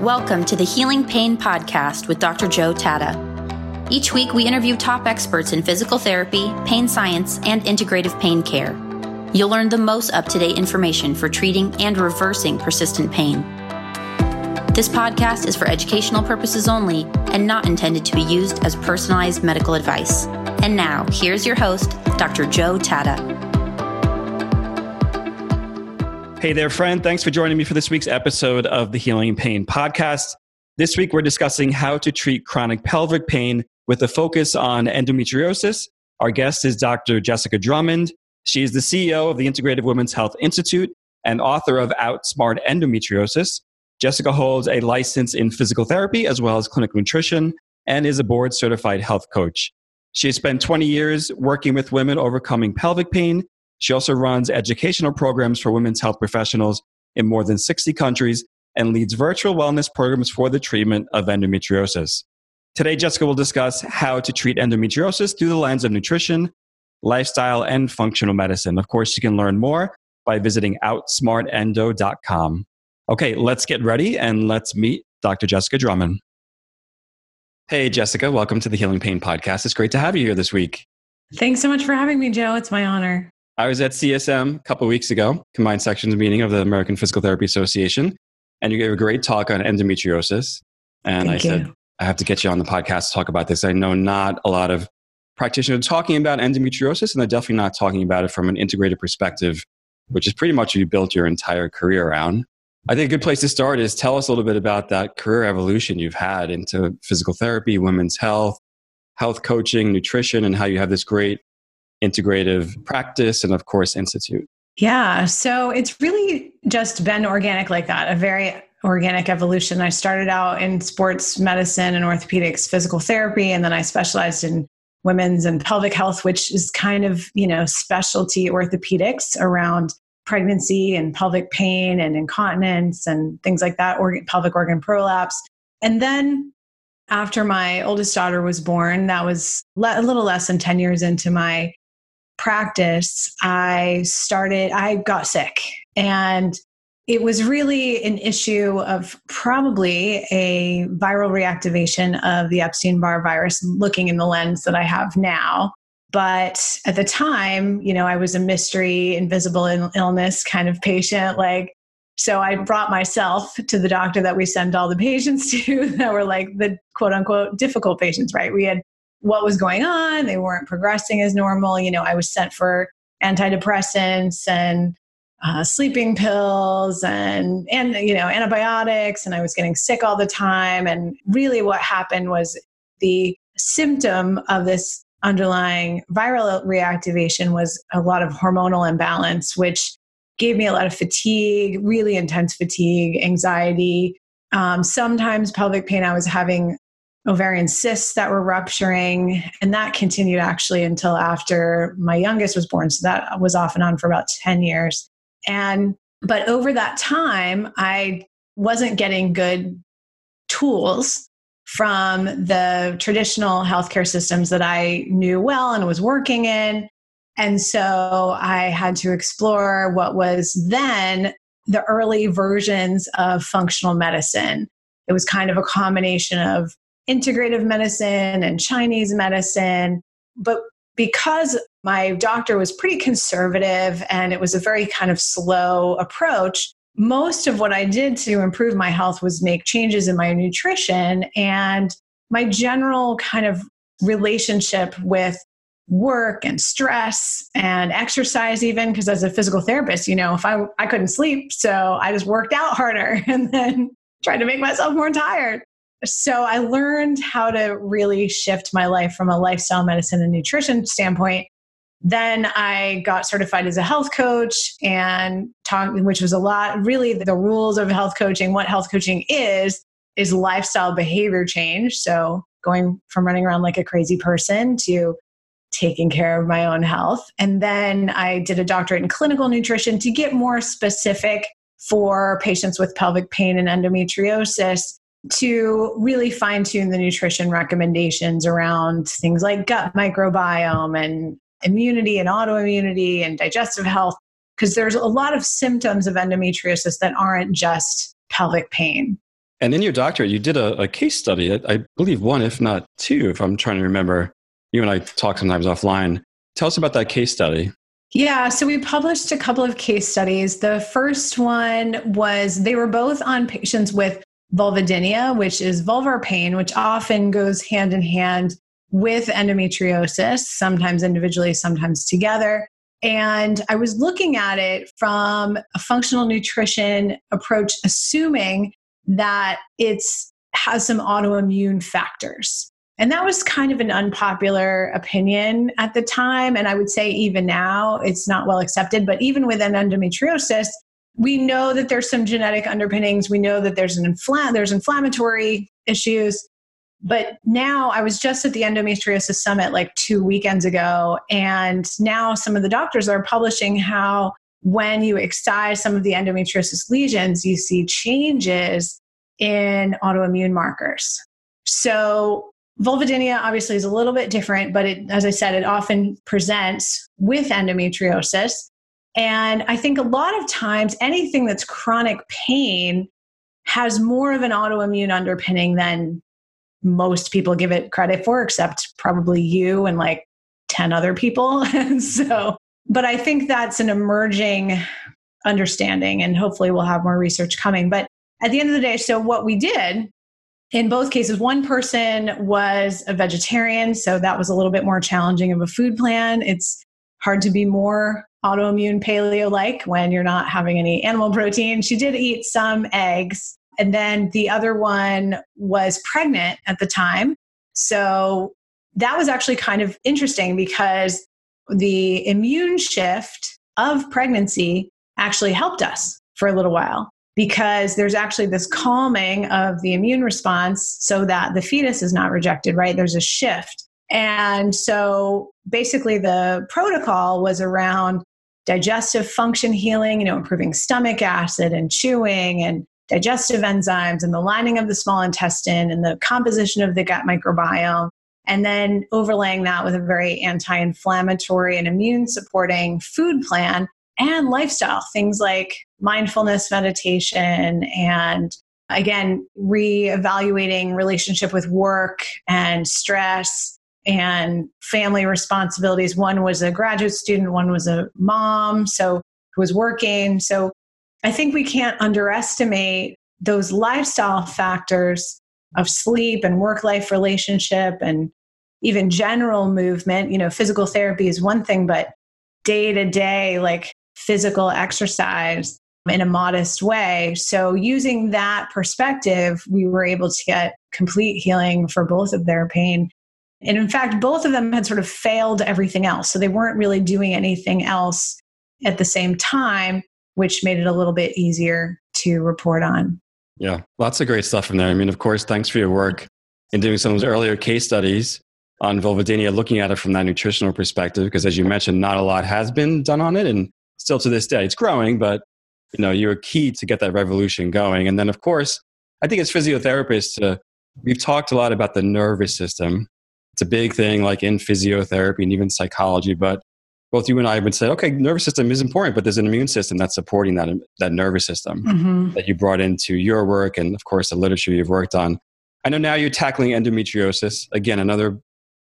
Welcome to the Healing Pain Podcast with Dr. Joe Tatta. Each week, we interview top experts in physical therapy, pain science, and integrative pain care. You'll learn the most up to date information for treating and reversing persistent pain. This podcast is for educational purposes only and not intended to be used as personalized medical advice. And now, here's your host, Dr. Joe Tatta. Hey there, friend. Thanks for joining me for this week's episode of the Healing Pain Podcast. This week, we're discussing how to treat chronic pelvic pain with a focus on endometriosis. Our guest is Dr. Jessica Drummond. She is the CEO of the Integrative Women's Health Institute and author of Outsmart Endometriosis. Jessica holds a license in physical therapy as well as clinical nutrition and is a board certified health coach. She has spent 20 years working with women overcoming pelvic pain she also runs educational programs for women's health professionals in more than 60 countries and leads virtual wellness programs for the treatment of endometriosis. Today, Jessica will discuss how to treat endometriosis through the lens of nutrition, lifestyle, and functional medicine. Of course, you can learn more by visiting outsmartendo.com. Okay, let's get ready and let's meet Dr. Jessica Drummond. Hey, Jessica, welcome to the Healing Pain Podcast. It's great to have you here this week. Thanks so much for having me, Joe. It's my honor. I was at CSM a couple weeks ago, combined sections meeting of the American Physical Therapy Association, and you gave a great talk on endometriosis. And Thank I you. said, I have to get you on the podcast to talk about this. I know not a lot of practitioners talking about endometriosis, and they're definitely not talking about it from an integrated perspective, which is pretty much what you built your entire career around. I think a good place to start is tell us a little bit about that career evolution you've had into physical therapy, women's health, health coaching, nutrition, and how you have this great integrative practice and of course institute. Yeah. So it's really just been organic like that a very organic evolution. I started out in sports medicine and orthopedics physical therapy and then i specialized in women's and pelvic health which is kind of you know specialty orthopedics around pregnancy and pelvic pain and incontinence and things like that organ, pelvic organ prolapse. And then after my oldest daughter was born that was a little less than 10 years into my practice, I started, I got sick. And it was really an issue of probably a viral reactivation of the Epstein Barr virus, looking in the lens that I have now. But at the time, you know, I was a mystery, invisible illness kind of patient. Like, so I brought myself to the doctor that we send all the patients to that were like the quote unquote difficult patients, right? We had what was going on. They weren't progressing as normal. You know, I was sent for antidepressants and uh, sleeping pills and and you know antibiotics, and I was getting sick all the time. And really, what happened was the symptom of this underlying viral reactivation was a lot of hormonal imbalance, which gave me a lot of fatigue, really intense fatigue, anxiety. Um, sometimes pelvic pain. I was having ovarian cysts that were rupturing. And that continued actually until after my youngest was born. So that was off and on for about 10 years. And, but over that time, I wasn't getting good tools from the traditional healthcare systems that I knew well and was working in. And so I had to explore what was then the early versions of functional medicine. It was kind of a combination of integrative medicine and Chinese medicine. But because my doctor was pretty conservative and it was a very kind of slow approach, most of what I did to improve my health was make changes in my nutrition and my general kind of relationship with work and stress and exercise even because as a physical therapist you know if I, I couldn't sleep so i just worked out harder and then tried to make myself more tired so I learned how to really shift my life from a lifestyle medicine and nutrition standpoint. Then I got certified as a health coach and talking, which was a lot really the rules of health coaching, what health coaching is, is lifestyle behavior change. So going from running around like a crazy person to taking care of my own health. And then I did a doctorate in clinical nutrition to get more specific for patients with pelvic pain and endometriosis to really fine tune the nutrition recommendations around things like gut microbiome and immunity and autoimmunity and digestive health, because there's a lot of symptoms of endometriosis that aren't just pelvic pain. And in your doctorate, you did a, a case study, I believe one, if not two, if I'm trying to remember. You and I talk sometimes offline. Tell us about that case study. Yeah, so we published a couple of case studies. The first one was they were both on patients with vulvodynia, which is vulvar pain, which often goes hand in hand with endometriosis, sometimes individually, sometimes together. And I was looking at it from a functional nutrition approach, assuming that it's has some autoimmune factors. And that was kind of an unpopular opinion at the time. And I would say even now it's not well accepted. But even within endometriosis, we know that there's some genetic underpinnings. We know that there's an infl- there's inflammatory issues. But now I was just at the endometriosis summit like two weekends ago, and now some of the doctors are publishing how when you excise some of the endometriosis lesions, you see changes in autoimmune markers. So vulvodynia obviously is a little bit different, but it, as I said, it often presents with endometriosis. And I think a lot of times anything that's chronic pain has more of an autoimmune underpinning than most people give it credit for, except probably you and like 10 other people. and so, but I think that's an emerging understanding, and hopefully we'll have more research coming. But at the end of the day, so what we did in both cases, one person was a vegetarian, so that was a little bit more challenging of a food plan. It's hard to be more autoimmune paleo like when you're not having any animal protein. She did eat some eggs, and then the other one was pregnant at the time. So that was actually kind of interesting because the immune shift of pregnancy actually helped us for a little while because there's actually this calming of the immune response so that the fetus is not rejected, right? There's a shift. And so basically the protocol was around digestive function healing, you know, improving stomach acid and chewing and digestive enzymes and the lining of the small intestine and the composition of the gut microbiome. And then overlaying that with a very anti inflammatory and immune supporting food plan and lifestyle, things like mindfulness meditation and again, reevaluating relationship with work and stress and family responsibilities. One was a graduate student, one was a mom, so who was working. So I think we can't underestimate those lifestyle factors of sleep and work life relationship and even general movement. You know, physical therapy is one thing, but day to day, like physical exercise in a modest way. So, using that perspective, we were able to get complete healing for both of their pain. And in fact, both of them had sort of failed everything else. So, they weren't really doing anything else at the same time which made it a little bit easier to report on. Yeah, lots of great stuff from there. I mean, of course, thanks for your work in doing some of those earlier case studies on vulvodynia, looking at it from that nutritional perspective, because as you mentioned, not a lot has been done on it. And still to this day, it's growing, but you know, you're key to get that revolution going. And then, of course, I think as physiotherapists, uh, we've talked a lot about the nervous system. It's a big thing, like in physiotherapy and even psychology. But both you and I would say, okay, nervous system is important, but there's an immune system that's supporting that that nervous system mm-hmm. that you brought into your work, and of course the literature you've worked on. I know now you're tackling endometriosis again, another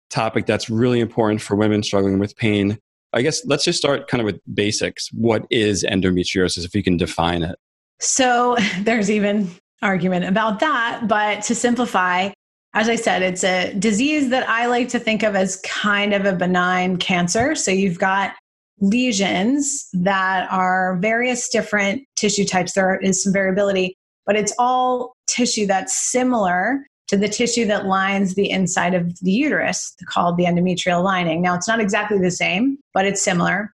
topic that's really important for women struggling with pain. I guess let's just start kind of with basics. What is endometriosis, if you can define it? So there's even argument about that, but to simplify, as I said, it's a disease that I like to think of as kind of a benign cancer. So you've got lesions that are various different tissue types. There is some variability, but it's all tissue that's similar to the tissue that lines the inside of the uterus, called the endometrial lining. Now, it's not exactly the same, but it's similar.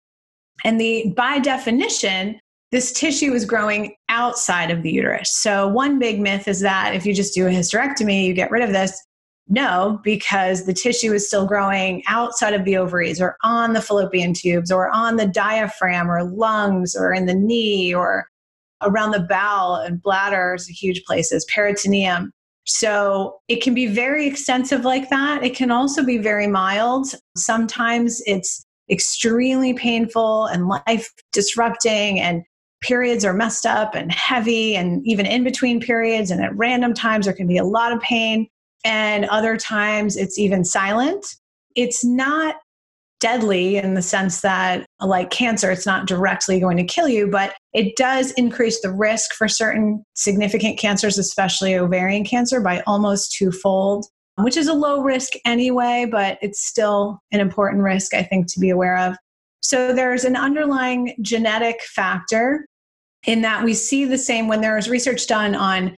And the by definition, this tissue is growing outside of the uterus. So, one big myth is that if you just do a hysterectomy, you get rid of this. No, because the tissue is still growing outside of the ovaries or on the fallopian tubes or on the diaphragm or lungs or in the knee or around the bowel and bladder is huge places, peritoneum. So it can be very extensive like that. It can also be very mild. Sometimes it's extremely painful and life disrupting and periods are messed up and heavy, and even in between periods, and at random times, there can be a lot of pain. And other times, it's even silent. It's not deadly in the sense that, like cancer, it's not directly going to kill you, but it does increase the risk for certain significant cancers, especially ovarian cancer, by almost twofold, which is a low risk anyway, but it's still an important risk, I think, to be aware of. So there's an underlying genetic factor in that we see the same when there is research done on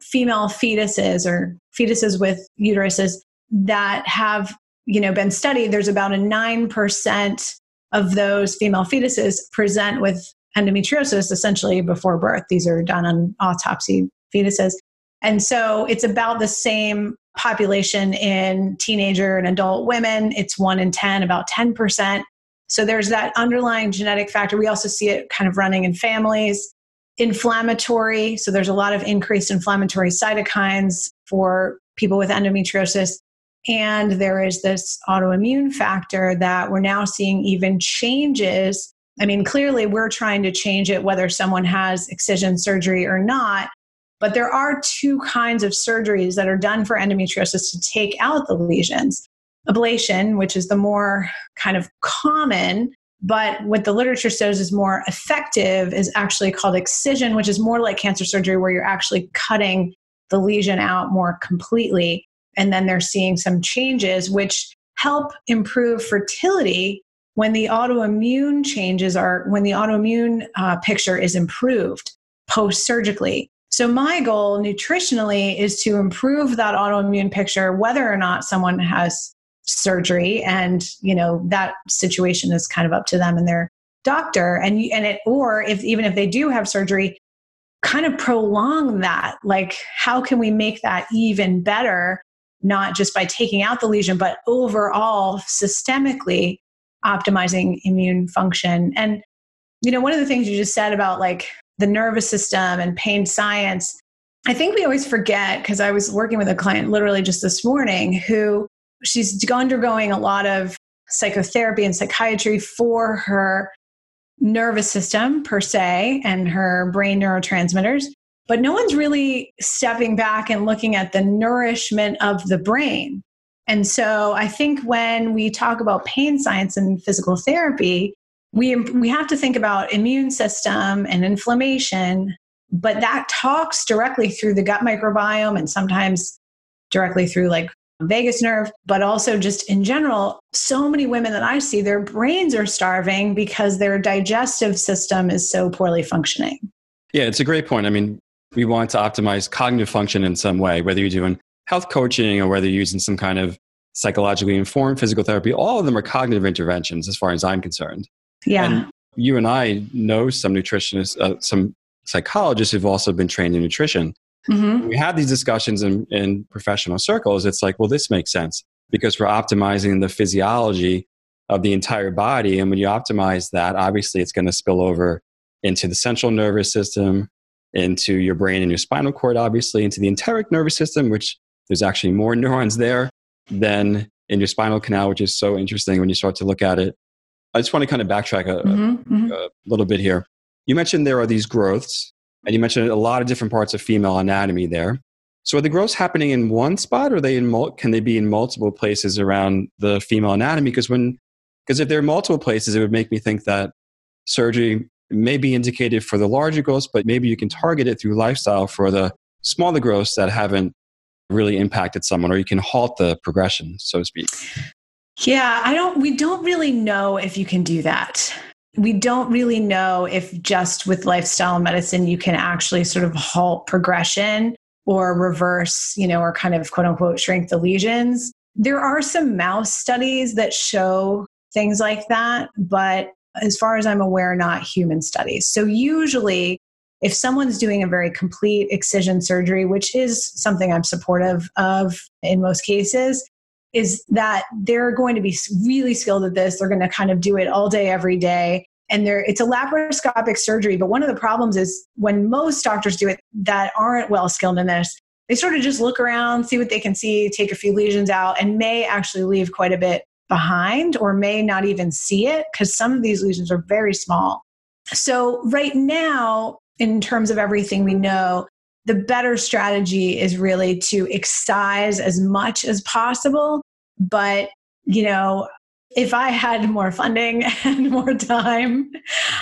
female fetuses or fetuses with uteruses that have you know been studied. There's about a 9% of those female fetuses present with endometriosis essentially before birth. These are done on autopsy fetuses. And so it's about the same population in teenager and adult women. It's 1 in 10 about 10% so there's that underlying genetic factor we also see it kind of running in families inflammatory so there's a lot of increased inflammatory cytokines for people with endometriosis and there is this autoimmune factor that we're now seeing even changes. I mean, clearly we're trying to change it whether someone has excision surgery or not. But there are two kinds of surgeries that are done for endometriosis to take out the lesions. Ablation, which is the more kind of common, but what the literature shows is more effective, is actually called excision, which is more like cancer surgery where you're actually cutting the lesion out more completely. And then they're seeing some changes which help improve fertility when the autoimmune changes are when the autoimmune uh, picture is improved post surgically so my goal nutritionally is to improve that autoimmune picture whether or not someone has surgery. And you know that situation is kind of up to them and their doctor. And and it or if even if they do have surgery kind of prolong that. Like how can we make that even better? Not just by taking out the lesion, but overall systemically optimizing immune function. And, you know, one of the things you just said about like the nervous system and pain science, I think we always forget because I was working with a client literally just this morning who she's undergoing a lot of psychotherapy and psychiatry for her nervous system per se and her brain neurotransmitters but no one's really stepping back and looking at the nourishment of the brain. And so I think when we talk about pain science and physical therapy, we, we have to think about immune system and inflammation, but that talks directly through the gut microbiome and sometimes directly through like vagus nerve, but also just in general, so many women that I see, their brains are starving because their digestive system is so poorly functioning. Yeah, it's a great point. I mean, we want to optimize cognitive function in some way, whether you're doing health coaching or whether you're using some kind of psychologically informed physical therapy, all of them are cognitive interventions as far as I'm concerned. Yeah. And you and I know some nutritionists, uh, some psychologists who've also been trained in nutrition. Mm-hmm. We have these discussions in, in professional circles. It's like, well, this makes sense because we're optimizing the physiology of the entire body. And when you optimize that, obviously it's going to spill over into the central nervous system, into your brain and your spinal cord, obviously, into the enteric nervous system, which there's actually more neurons there than in your spinal canal, which is so interesting when you start to look at it. I just want to kind of backtrack a, mm-hmm, mm-hmm. a little bit here. You mentioned there are these growths, and you mentioned a lot of different parts of female anatomy there. So are the growths happening in one spot, or they in mul- can they be in multiple places around the female anatomy? Because when because if there are multiple places, it would make me think that surgery may be indicated for the larger growths, but maybe you can target it through lifestyle for the smaller growths that haven't really impacted someone, or you can halt the progression, so to speak. Yeah, I don't, we don't really know if you can do that. We don't really know if just with lifestyle medicine you can actually sort of halt progression or reverse, you know, or kind of quote unquote shrink the lesions. There are some mouse studies that show things like that, but as far as I'm aware, not human studies. So usually, if someone's doing a very complete excision surgery, which is something I'm supportive of in most cases, is that they're going to be really skilled at this. They're going to kind of do it all day, every day. And they it's a laparoscopic surgery. But one of the problems is when most doctors do it that aren't well skilled in this, they sort of just look around, see what they can see, take a few lesions out, and may actually leave quite a bit behind or may not even see it because some of these lesions are very small. So, right now, in terms of everything we know, the better strategy is really to excise as much as possible. But, you know, if I had more funding and more time,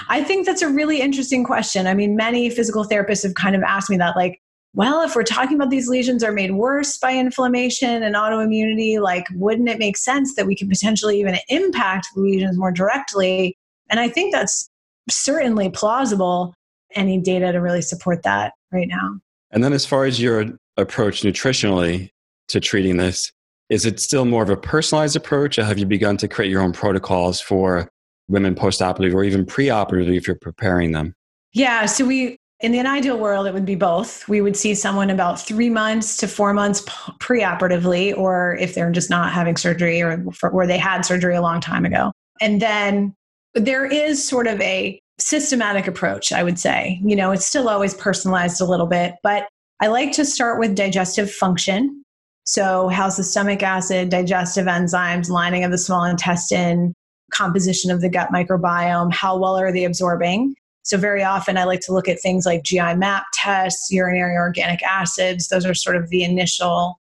I think that's a really interesting question. I mean, many physical therapists have kind of asked me that, like, well, if we're talking about these lesions are made worse by inflammation and autoimmunity, like, wouldn't it make sense that we could potentially even impact the lesions more directly? And I think that's certainly plausible. Any data to really support that right now. And then, as far as your approach nutritionally to treating this, is it still more of a personalized approach, or have you begun to create your own protocols for women postoperatively or even preoperatively if you're preparing them? Yeah, so we in an ideal world, it would be both. We would see someone about three months to four months preoperatively, or if they're just not having surgery or where they had surgery a long time ago. And then there is sort of a systematic approach, I would say. You know, it's still always personalized a little bit, but I like to start with digestive function. So, how's the stomach acid, digestive enzymes, lining of the small intestine, composition of the gut microbiome, how well are they absorbing? So, very often I like to look at things like GI map tests, urinary organic acids. Those are sort of the initial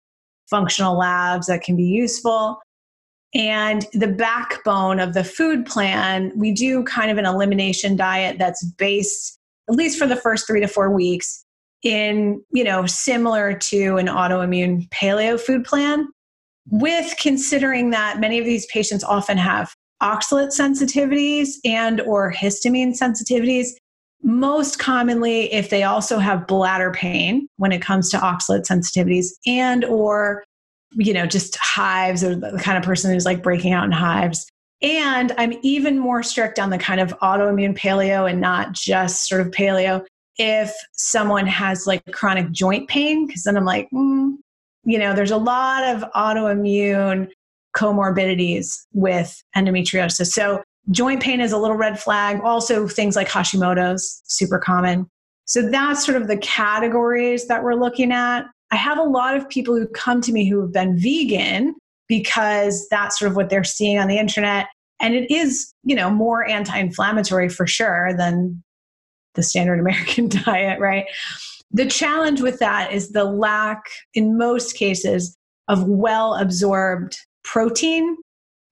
functional labs that can be useful. And the backbone of the food plan, we do kind of an elimination diet that's based, at least for the first three to four weeks, in, you know, similar to an autoimmune paleo food plan, with considering that many of these patients often have oxalate sensitivities and or histamine sensitivities most commonly if they also have bladder pain when it comes to oxalate sensitivities and or you know, just hives or the kind of person who's like breaking out in hives. And I'm even more strict on the kind of autoimmune paleo and not just sort of paleo if someone has like chronic joint pain, because then I'm like, mm, you know, there's a lot of autoimmune comorbidities with endometriosis. So joint pain is a little red flag. Also, things like Hashimoto's, super common. So that's sort of the categories that we're looking at. I have a lot of people who come to me who have been vegan because that's sort of what they're seeing on the internet. And it is, you know, more anti inflammatory for sure than the standard American diet, right? The challenge with that is the lack, in most cases, of well absorbed protein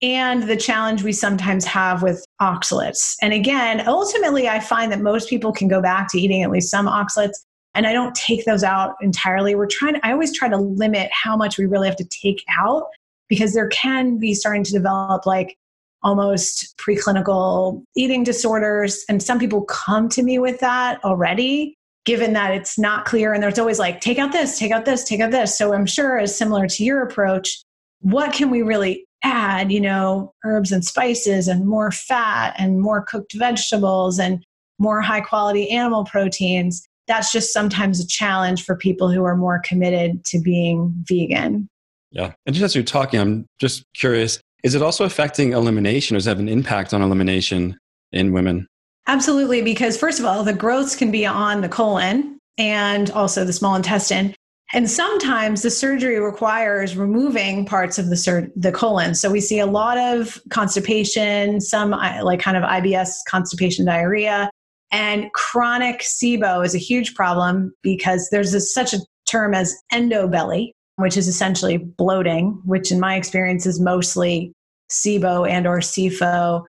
and the challenge we sometimes have with oxalates. And again, ultimately, I find that most people can go back to eating at least some oxalates and I don't take those out entirely. We're trying to, I always try to limit how much we really have to take out because there can be starting to develop like almost preclinical eating disorders. And some people come to me with that already, given that it's not clear. And there's always like, take out this, take out this, take out this. So I'm sure, as similar to your approach, what can we really add? You know, herbs and spices and more fat and more cooked vegetables and more high quality animal proteins that's just sometimes a challenge for people who are more committed to being vegan. Yeah. And just as you're talking, I'm just curious is it also affecting elimination or does it have an impact on elimination in women? Absolutely, because first of all, the growths can be on the colon and also the small intestine. And sometimes the surgery requires removing parts of the sur- the colon. So we see a lot of constipation, some like kind of IBS constipation diarrhea, and chronic SIBO is a huge problem because there's such a term as endobelly, which is essentially bloating, which in my experience is mostly SIBO and or SIFO.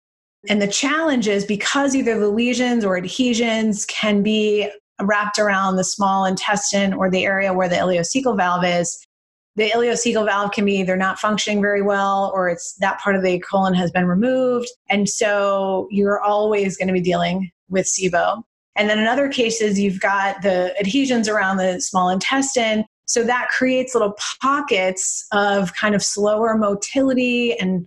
And the challenge is because either the lesions or adhesions can be wrapped around the small intestine or the area where the ileocecal valve is, the ileocecal valve can be either not functioning very well or it's that part of the colon has been removed. And so you're always going to be dealing with SIBO. And then in other cases, you've got the adhesions around the small intestine. So that creates little pockets of kind of slower motility and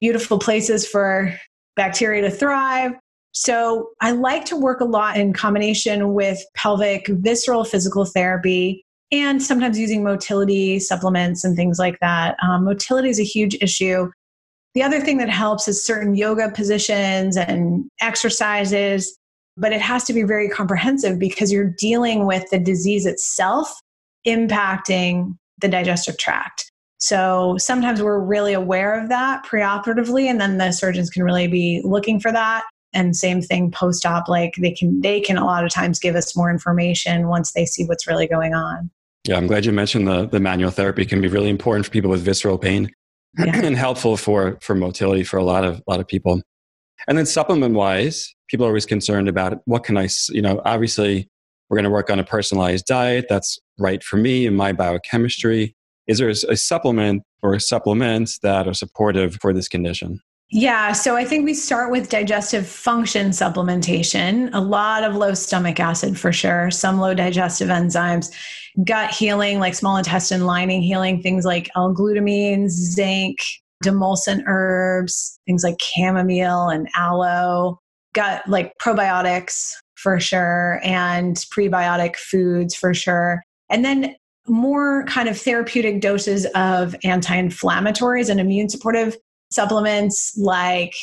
beautiful places for bacteria to thrive. So I like to work a lot in combination with pelvic visceral physical therapy and sometimes using motility supplements and things like that. Um, motility is a huge issue the other thing that helps is certain yoga positions and exercises, but it has to be very comprehensive because you're dealing with the disease itself impacting the digestive tract. So sometimes we're really aware of that preoperatively, and then the surgeons can really be looking for that. and same thing post-op like they can they can a lot of times give us more information once they see what's really going on yeah i'm glad you mentioned the, the manual therapy can be really important for people with visceral pain yeah. and helpful for for motility for a lot of a lot of people and then supplement wise people are always concerned about what can i you know obviously we're going to work on a personalized diet that's right for me and my biochemistry. Is there a supplement or supplements that are supportive for this condition? Yeah, so I think we start with digestive function supplementation, a lot of low stomach acid for sure, some low digestive enzymes, gut healing, like small intestine lining healing, things like L-glutamine, zinc, demulcent herbs, things like chamomile and aloe, gut like probiotics for sure, and prebiotic foods for sure. And then more kind of therapeutic doses of anti inflammatories and immune supportive supplements like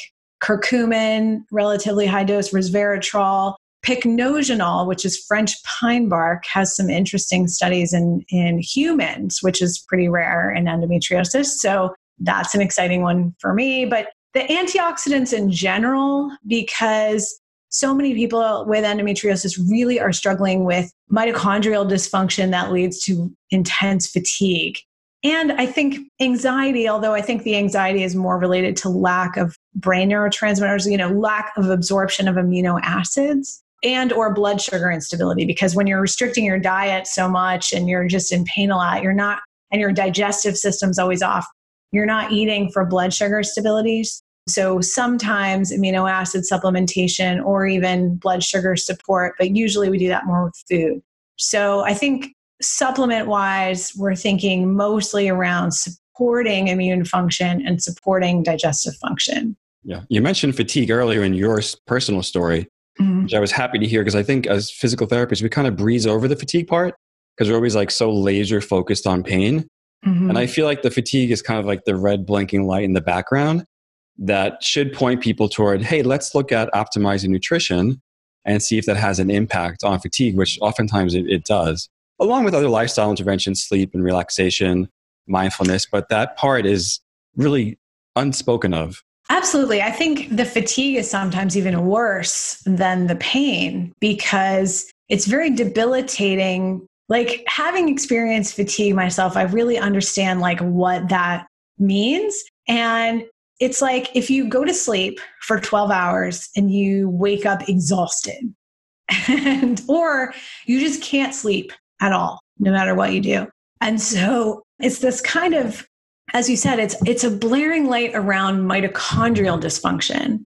curcumin, relatively high dose resveratrol, pycnogenol, which is French pine bark, has some interesting studies in, in humans, which is pretty rare in endometriosis. So that's an exciting one for me. But the antioxidants in general, because so many people with endometriosis really are struggling with mitochondrial dysfunction that leads to intense fatigue. And I think anxiety, although I think the anxiety is more related to lack of brain neurotransmitters, you know, lack of absorption of amino acids and or blood sugar instability because when you're restricting your diet so much and you're just in pain a lot, you're not and your digestive system's always off, you're not eating for blood sugar stabilities. So sometimes amino acid supplementation or even blood sugar support, but usually we do that more with food. So I think supplement wise, we're thinking mostly around supporting immune function and supporting digestive function. Yeah. You mentioned fatigue earlier in your personal story, mm-hmm. which I was happy to hear because I think as physical therapists, we kind of breeze over the fatigue part because we're always like so laser focused on pain. Mm-hmm. And I feel like the fatigue is kind of like the red blinking light in the background that should point people toward, hey, let's look at optimizing nutrition and see if that has an impact on fatigue, which oftentimes it, it does along with other lifestyle interventions, sleep and relaxation, mindfulness. But that part is really unspoken of. Absolutely. I think the fatigue is sometimes even worse than the pain because it's very debilitating. Like having experienced fatigue myself, I really understand like what that means. And it's like if you go to sleep for 12 hours and you wake up exhausted and or you just can't sleep at all, no matter what you do. And so it's this kind of, as you said, it's it's a blaring light around mitochondrial dysfunction,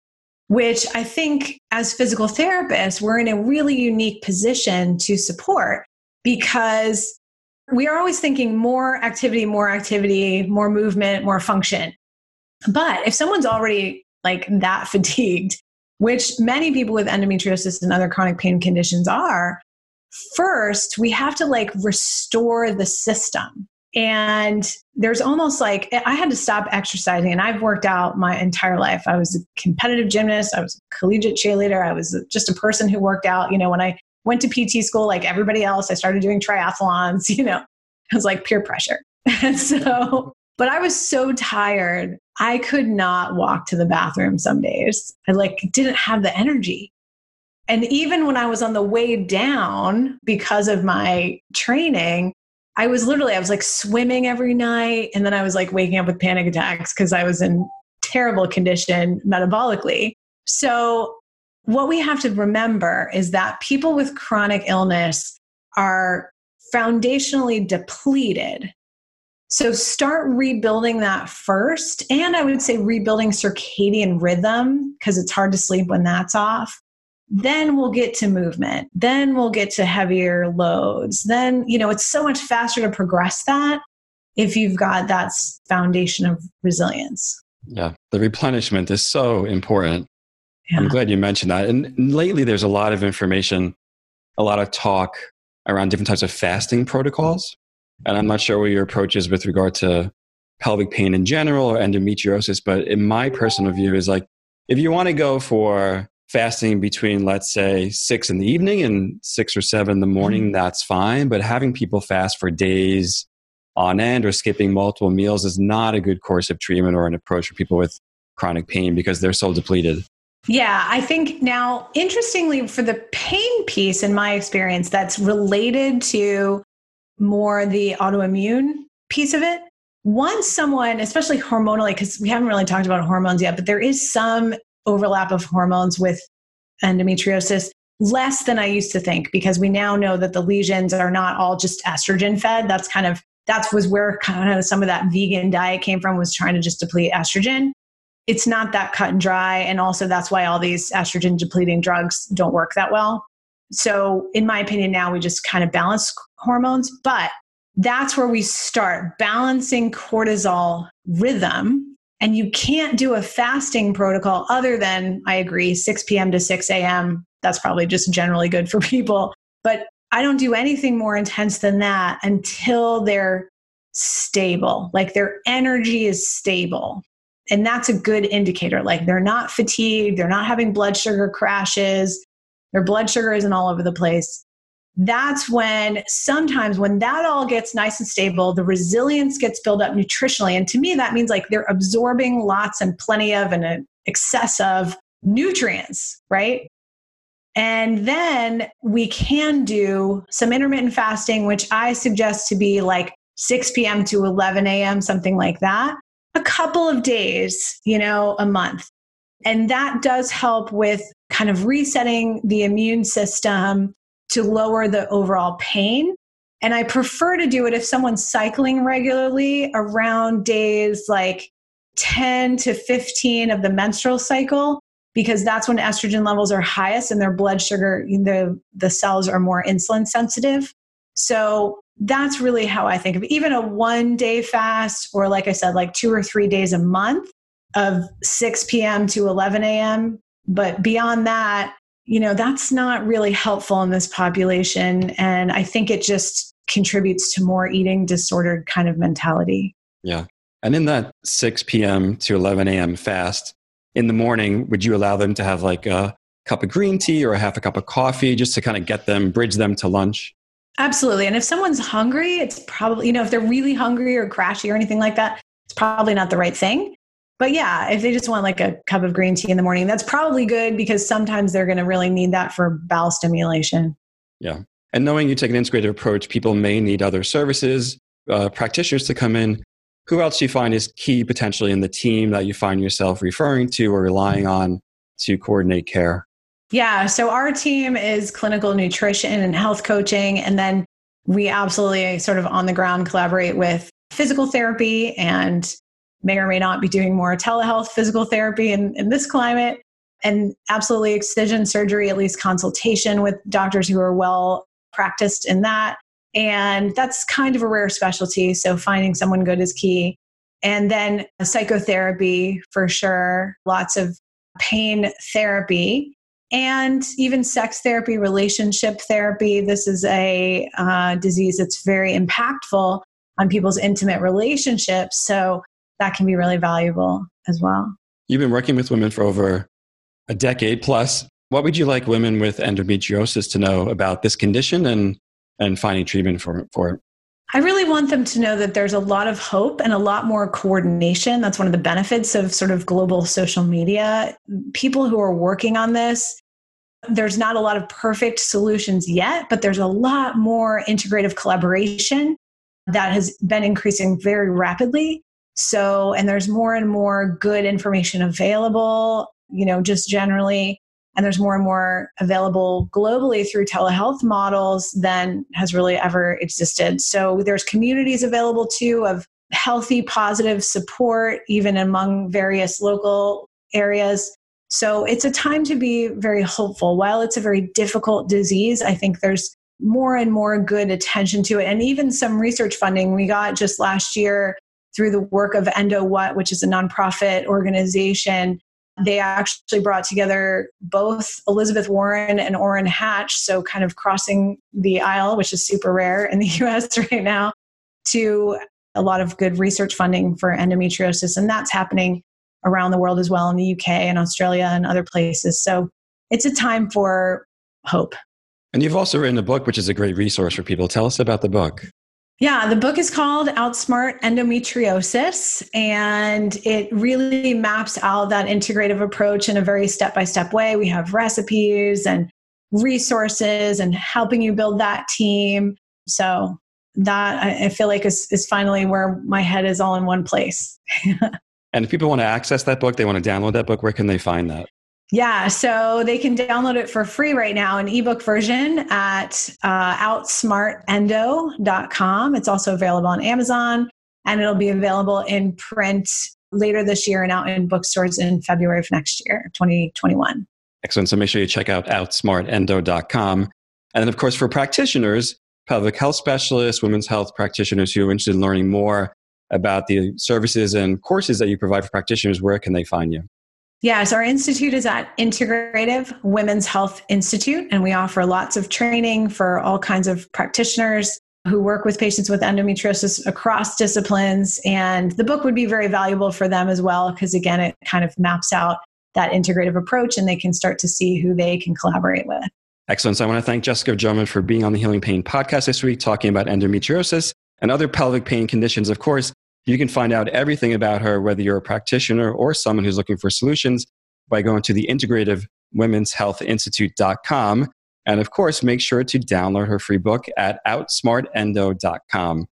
which I think as physical therapists, we're in a really unique position to support because we are always thinking more activity, more activity, more movement, more function. But if someone's already like that fatigued, which many people with endometriosis and other chronic pain conditions are, first we have to like restore the system. And there's almost like i had to stop exercising and i've worked out my entire life. I was a competitive gymnast i was a collegiate cheerleader i was just a person who worked out. You know when i went to pt school like everybody else i started doing triathlons you know. It was like peer pressure. And so but i was so tired i could not walk to the bathroom some days i like didn't have the energy and even when I was on the way down because of my training, I was literally, I was like swimming every night. And then I was like waking up with panic attacks because I was in terrible condition metabolically. So, what we have to remember is that people with chronic illness are foundationally depleted. So, start rebuilding that first. And I would say rebuilding circadian rhythm because it's hard to sleep when that's off. Then we'll get to movement. Then we'll get to heavier loads. Then you know it's so much faster to progress that if you've got that foundation of resilience. Yeah the replenishment is so important. Yeah. i'm glad you mentioned that. And lately there's a lot of information a lot of talk around different types of fasting protocols and i'm not sure what your approach is with regard to pelvic pain in general or endometriosis but in my personal view is like if you want to go for fasting between let's say six in the evening and six or seven in the morning mm-hmm. that's fine but having people fast for days on end or skipping multiple meals is not a good course of treatment or an approach for people with chronic pain because they're so depleted Yeah, I think now, interestingly, for the pain piece, in my experience, that's related to more the autoimmune piece of it. Once someone, especially hormonally, because we haven't really talked about hormones yet, but there is some overlap of hormones with endometriosis, less than I used to think, because we now know that the lesions are not all just estrogen fed. That's kind of that was where kind of some of that vegan diet came from was trying to just deplete estrogen it's not that cut and dry and also that's why all these estrogen depleting drugs don't work that well so in my opinion now we just kind of balance hormones but that's where we start balancing cortisol rhythm and you can't do a fasting protocol other than i agree 6 p.m to 6 a.m that's probably just generally good for people but I don't do anything more intense than that until they're stable, like their energy is stable. And that's a good indicator. Like they're not fatigued, they're not having blood sugar crashes, their blood sugar isn't all over the place. That's when sometimes when that all gets nice and stable, the resilience gets built up nutritionally. And to me, that means like they're absorbing lots and plenty of and an excess of nutrients, right? And then we can do some intermittent fasting, which I suggest to be like 6 p.m. to 11 a.m., something like that, a couple of days, you know, a month. And that does help with kind of resetting the immune system to lower the overall pain. And I prefer to do it if someone's cycling regularly around days like 10 to 15 of the menstrual cycle because that's when estrogen levels are highest and their blood sugar the the cells are more insulin sensitive so that's really how i think of it. even a one day fast or like i said like two or three days a month of 6 p.m to 11 a.m but beyond that you know that's not really helpful in this population and i think it just contributes to more eating disordered kind of mentality yeah and in that 6 p.m to 11 a.m fast in the morning, would you allow them to have like a cup of green tea or a half a cup of coffee just to kind of get them, bridge them to lunch? Absolutely. And if someone's hungry, it's probably, you know, if they're really hungry or crashy or anything like that, it's probably not the right thing. But yeah, if they just want like a cup of green tea in the morning, that's probably good because sometimes they're going to really need that for bowel stimulation. Yeah. And knowing you take an integrated approach, people may need other services, uh, practitioners to come in who else do you find is key potentially in the team that you find yourself referring to or relying on to coordinate care? Yeah, so our team is clinical nutrition and health coaching. And then we absolutely sort of on the ground collaborate with physical therapy and may or may not be doing more telehealth physical therapy in, in this climate. And absolutely excision surgery, at least consultation with doctors who are well practiced in that. And that's kind of a rare specialty. So finding someone good is key. And then psychotherapy for sure, lots of pain therapy and even sex therapy, relationship therapy. This is a uh, disease that's very impactful on people's intimate relationships. So that can be really valuable as well. You've been working with women for over a decade plus. What would you like women with endometriosis to know about this condition and and finding treatment for, for it. I really want them to know that there's a lot of hope and a lot more coordination. That's one of the benefits of sort of global social media. People who are working on this, there's not a lot of perfect solutions yet, but there's a lot more integrative collaboration that has been increasing very rapidly. So, and there's more and more good information available, you know, just generally and there's more and more available globally through telehealth models than has really ever existed. So there's communities available too of healthy, positive support, even among various local areas. So it's a time to be very hopeful. While it's a very difficult disease, I think there's more and more good attention to it. And even some research funding we got just last year through the work of Endo What, which is a nonprofit organization they actually brought together both Elizabeth Warren and Orrin Hatch, so kind of crossing the aisle, which is super rare in the US right now, to a lot of good research funding for endometriosis. And that's happening around the world as well in the UK and Australia and other places. So it's a time for hope. And you've also written a book, which is a great resource for people. Tell us about the book. Yeah, the book is called Outsmart Endometriosis, and it really maps out that integrative approach in a very step by step way. We have recipes and resources and helping you build that team. So, that I feel like is, is finally where my head is all in one place. and if people want to access that book, they want to download that book, where can they find that? Yeah, so they can download it for free right now, an ebook version at uh, outsmartendo.com. It's also available on Amazon and it'll be available in print later this year and out in bookstores in February of next year, 2021. Excellent. So make sure you check out outsmartendo.com. And then, of course, for practitioners, pelvic health specialists, women's health practitioners who are interested in learning more about the services and courses that you provide for practitioners, where can they find you? Yes, our institute is at Integrative Women's Health Institute, and we offer lots of training for all kinds of practitioners who work with patients with endometriosis across disciplines. And the book would be very valuable for them as well, because again, it kind of maps out that integrative approach and they can start to see who they can collaborate with. Excellent. So I want to thank Jessica Drummond for being on the Healing Pain podcast this week, talking about endometriosis and other pelvic pain conditions. Of course, you can find out everything about her, whether you're a practitioner or someone who's looking for solutions, by going to the Integrative Women's Health Institute.com. And of course, make sure to download her free book at outsmartendo.com.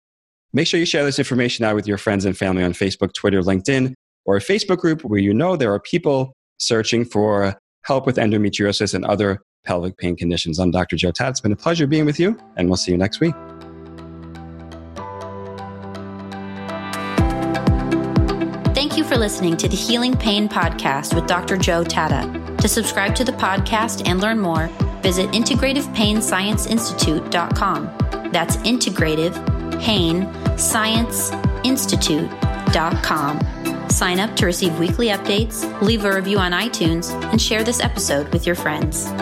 Make sure you share this information out with your friends and family on Facebook, Twitter, LinkedIn, or a Facebook group where you know there are people searching for help with endometriosis and other pelvic pain conditions. I'm Dr. Joe Tatta. It's been a pleasure being with you, and we'll see you next week. For listening to the Healing Pain Podcast with Dr. Joe Tatta. To subscribe to the podcast and learn more, visit integrativepainscienceinstitute.com. That's integrative pain science institute.com. Sign up to receive weekly updates, leave a review on iTunes, and share this episode with your friends.